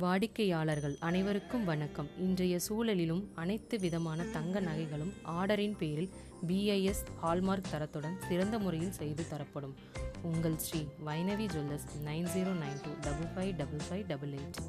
வாடிக்கையாளர்கள் அனைவருக்கும் வணக்கம். இன்றைய சூழலிலும் அனைத்து விதமான தங்க நகைகளும் ஆர்டரின் பேரில் பிஐஎஸ் ஹால்மார்க் தரத்துடன் சிறந்த முறையில் செய்து தரப்படும். உங்கள் Shri Vaishnavi jewellers nine zero nine two double five double five double eight.